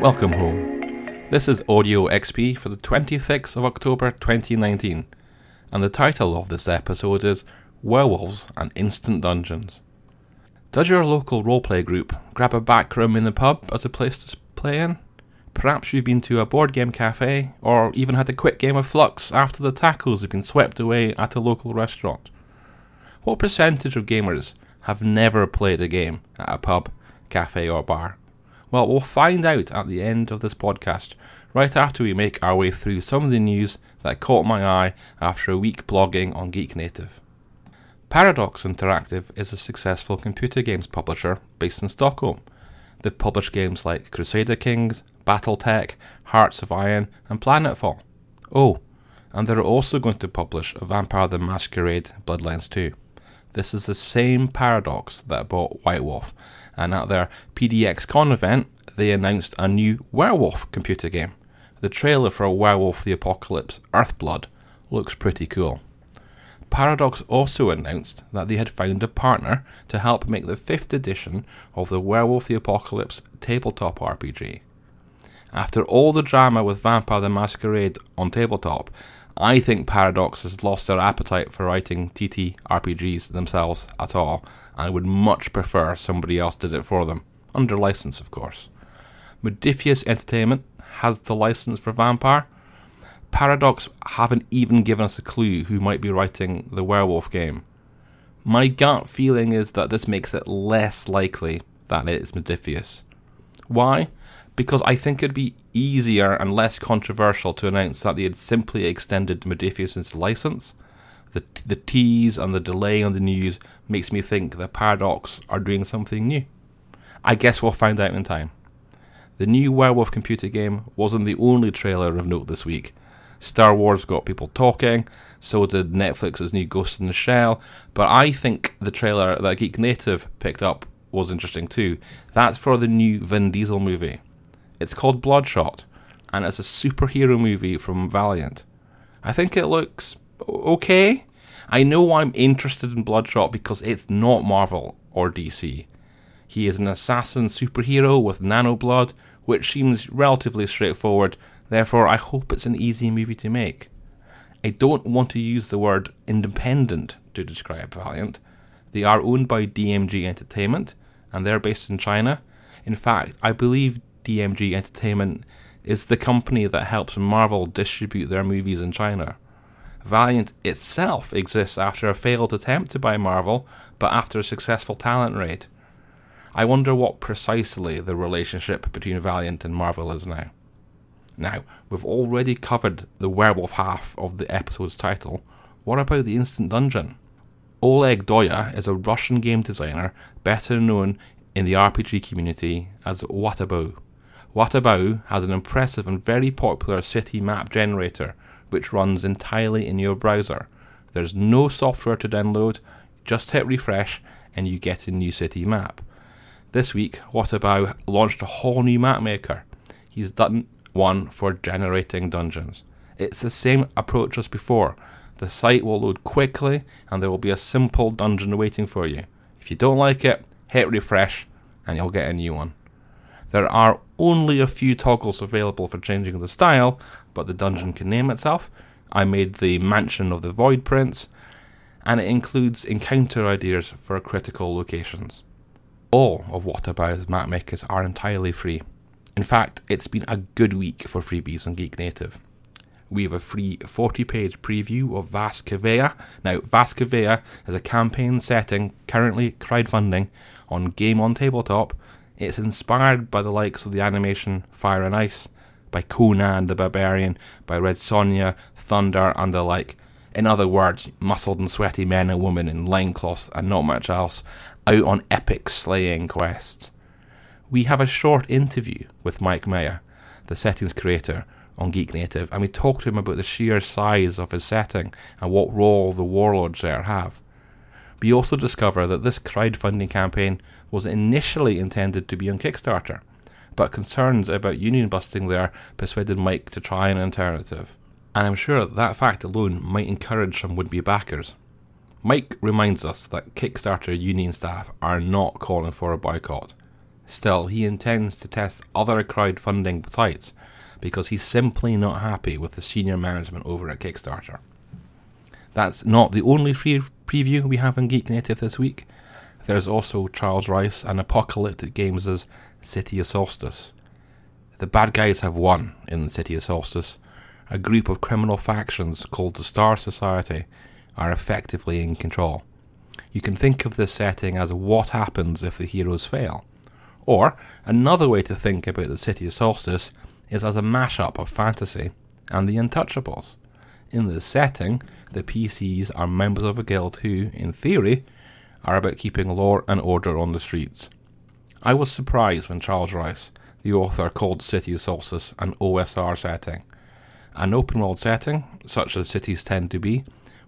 Welcome home. This is Audio XP for the 26th of October 2019, and the title of this episode is Werewolves and Instant Dungeons. Does your local roleplay group grab a back room in the pub as a place to play in? Perhaps you've been to a board game cafe, or even had a quick game of Fluxx after the tacos have been swept away at a local restaurant. What percentage of gamers have never played a game at a pub, cafe, or bar? Well, we'll find out at the end of this podcast, right after we make our way through some of the news that caught my eye after a week blogging on Geek Native. Paradox Interactive is a successful computer games publisher based in Stockholm. They've published games like Crusader Kings, Battletech, Hearts of Iron, and Planetfall. Oh, and they're also going to publish a Vampire the Masquerade Bloodlines 2. This is the same Paradox that bought White Wolf, and at their PDXCon event, they announced a new werewolf computer game. The trailer for Werewolf the Apocalypse Earthblood looks pretty cool. Paradox also announced that they had found a partner to help make the fifth edition of the Werewolf the Apocalypse tabletop RPG. After all the drama with Vampire the Masquerade on tabletop, I think Paradox has lost their appetite for writing TT RPGs themselves at all, and would much prefer somebody else did it for them, under license, of course. Modiphius Entertainment has the license for Vampire. Paradox haven't even given us a clue who might be writing the werewolf game. My gut feeling is that this makes it less likely that it is Modiphius. Why? Because I think it'd be easier and less controversial to announce that they had simply extended Modiphius' license. The, the tease and the delay on the news makes me think the Paradox are doing something new. I guess we'll find out in time. The new Werewolf computer game wasn't the only trailer of note this week. Star Wars got people talking, so did Netflix's new Ghost in the Shell, but I think the trailer that Geek Native picked up was interesting too. That's for the new Vin Diesel movie. It's called Bloodshot, and it's a superhero movie from Valiant. I think it looks okay. I know I'm interested in Bloodshot because it's not Marvel or DC. He is an assassin superhero with nano blood, which seems relatively straightforward, therefore, I hope it's an easy movie to make. I don't want to use the word independent to describe Valiant. They are owned by DMG Entertainment, and they're based in China. In fact, I believe DMG Entertainment is the company that helps Marvel distribute their movies in China. Valiant itself exists after a failed attempt to buy Marvel, but after a successful talent raid. I wonder what precisely the relationship between Valiant and Marvel is now. Now, we've already covered the werewolf half of the episode's title. What about the Instant Dungeon? Oleg Dolya is a Russian game designer better known in the RPG community as Watabou. Watabou has an impressive and very popular city map generator which runs entirely in your browser. There's no software to download, just hit refresh and you get a new city map. This week, Watabou launched a whole new map maker. He's done one for generating dungeons. It's the same approach as before. The site will load quickly and there will be a simple dungeon waiting for you. If you don't like it, hit refresh and you'll get a new one. There are only a few toggles available for changing the style, but the dungeon can name itself. I made the Mansion of the Void Prince, and it includes encounter ideas for critical locations. All of Watabou's mapmakers are entirely free. In fact, it's been a good week for freebies on Geek Native. We have a free 40 page preview of Vast Kaviya. Now, Vast Kaviya is a campaign setting currently crowdfunding on Game on Tabletop it's inspired by the likes of the animation Fire and Ice, by Conan the Barbarian, by Red Sonja, Thundarr, and the like. In other words, muscled and sweaty men and women in loincloths and not much else, out on epic slaying quests. We have a short interview with Mike Myler, the settings creator on Geek Native, and we talk to him about the sheer size of his setting and what role the warlords there have. We also discover that this crowdfunding campaign was initially intended to be on Kickstarter, but concerns about union busting there persuaded Mike to try an alternative. And I'm sure that fact alone might encourage some would be backers. Mike reminds us that Kickstarter union staff are not calling for a boycott. Still, he intends to test other crowdfunding sites because he's simply not happy with the senior management over at Kickstarter. That's not the only free preview we have in Geek Native this week. There's also Charles Rice and Apocalyptic Games' City of Solstice. The bad guys have won in City of Solstice. A group of criminal factions called the Star Society are effectively in control. You can think of this setting as what happens if the heroes fail. Or, another way to think about the City of Solstice is as a mashup of fantasy and the Untouchables. In this setting, the PCs are members of a guild who, in theory, are about keeping law and order on the streets. I was surprised when Charles Rice, the author, called City Solstice an OSR setting. An open world setting, such as cities tend to be,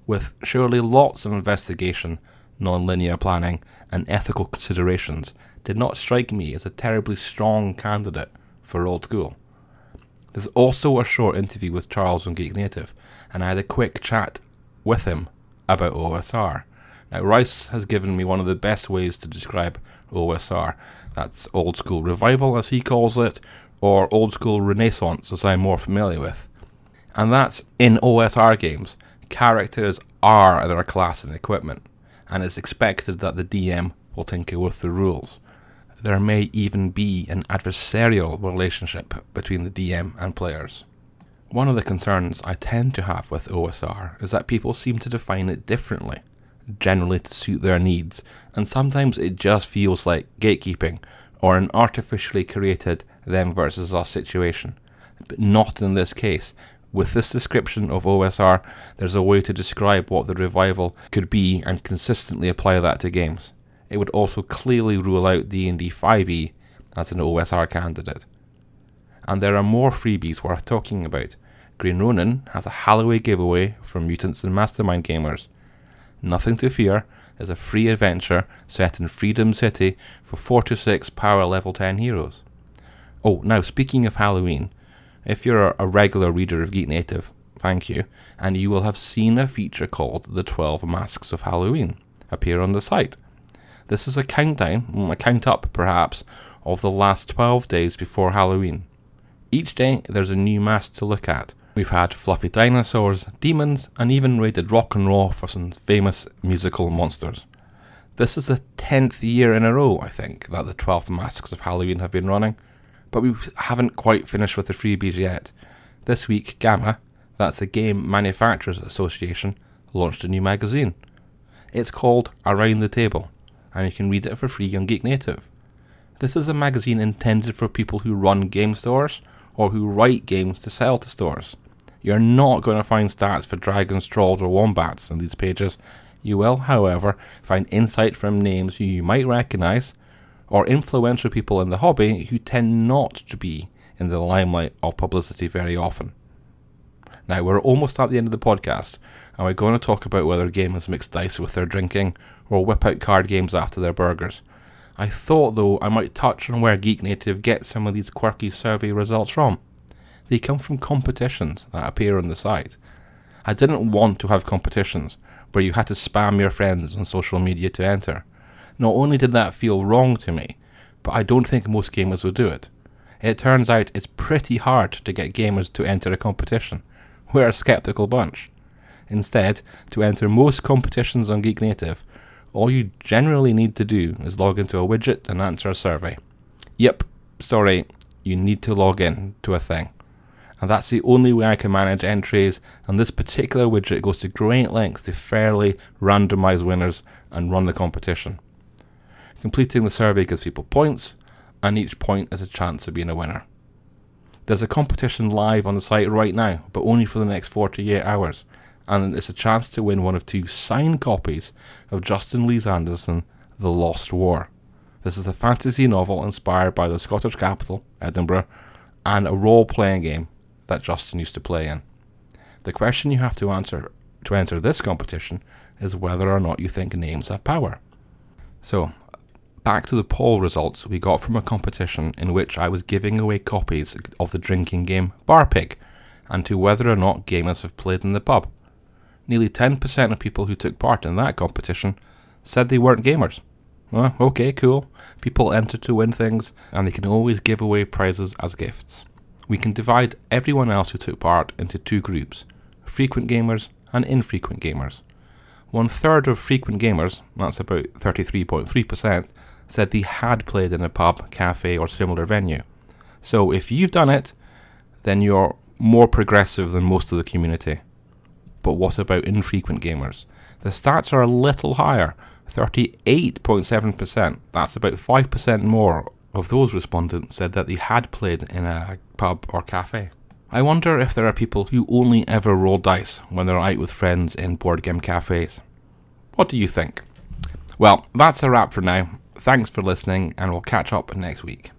with surely lots of investigation, non linear planning, and ethical considerations, did not strike me as a terribly strong candidate for old school. There's also a short interview with Charles on Geek Native, and I had a quick chat with him about OSR. Now, Rice has given me one of the best ways to describe OSR. That's old school revival, as he calls it, or old school renaissance, as I'm more familiar with. And that's in OSR games, characters are their class and equipment, and it's expected that the DM will tinker with the rules. There may even be an adversarial relationship between the DM and players. One of the concerns I tend to have with OSR is that people seem to define it differently generally to suit their needs, and sometimes it just feels like gatekeeping or an artificially created them versus us situation. But not in this case. With this description of OSR, there's a way to describe what the revival could be and consistently apply that to games. It would also clearly rule out D&D 5e as an OSR candidate. And there are more freebies worth talking about. Green Ronin has a Halloween giveaway for mutants and mastermind gamers. Nothing to Fear is a free adventure set in Freedom City for 4 to 6 power level 10 heroes. Oh, now speaking of Halloween, if you're a regular reader of Geek Native, thank you, and you will have seen a feature called The 12 Masks of Halloween appear on the site. This is a countdown, mm, a count up perhaps, of the last 12 days before Halloween. Each day there's a new mask to look at, We've had fluffy dinosaurs, demons, and even raided rock and roll for some famous musical monsters. This is the 10th year in a row, I think, that the 12 Masks of Halloween have been running, but we haven't quite finished with the freebies yet. This week, GAMA, that's the Game Manufacturers Association, launched a new magazine. It's called Around the Table, and you can read it for free on Geek Native. This is a magazine intended for people who run game stores or who write games to sell to stores. You're not going to find stats for dragons, trolls, or wombats in these pages. You will, however, find insight from names who you might recognise, or influential people in the hobby who tend not to be in the limelight of publicity very often. Now, we're almost at the end of the podcast, and we're going to talk about whether gamers mix dice with their drinking or whip out card games after their burgers. I thought, though, I might touch on where Geek Native gets some of these quirky survey results from. They come from competitions that appear on the site. I didn't want to have competitions where you had to spam your friends on social media to enter. Not only did that feel wrong to me, but I don't think most gamers would do it. It turns out it's pretty hard to get gamers to enter a competition. We're a skeptical bunch. Instead, to enter most competitions on Geek Native, all you generally need to do is log into a widget and answer a survey. Yep, sorry, you need to log in to a thing. And that's the only way I can manage entries, and this particular widget goes to great lengths to fairly randomize winners and run the competition. Completing the survey gives people points, and each point is a chance of being a winner. There's a competition live on the site right now, but only for the next 48 hours and it's a chance to win one of two signed copies of Justin Lee Anderson's, The Lost War. This is a fantasy novel inspired by the Scottish capital, Edinburgh, and a role playing game that Justin used to play in. The question you have to answer to enter this competition is whether or not you think names have power. So, back to the poll results we got from a competition in which I was giving away copies of the drinking game Bar Pig, and to whether or not gamers have played in the pub nearly 10% of people who took part in that competition said they weren't gamers. Well, okay, cool. People enter to win things, and they can always give away prizes as gifts. We can divide everyone else who took part into two groups frequent gamers and infrequent gamers. One third of frequent gamers, that's about 33.3%, said they had played in a pub, cafe, or similar venue. So if you've done it, then you're more progressive than most of the community. But what about infrequent gamers? The stats are a little higher 38.7%. That's about 5% more of those respondents said that they had played in a pub or cafe. I wonder if there are people who only ever roll dice when they're out with friends in board game cafes. What do you think? Well, that's a wrap for now. Thanks for listening, and we'll catch up next week.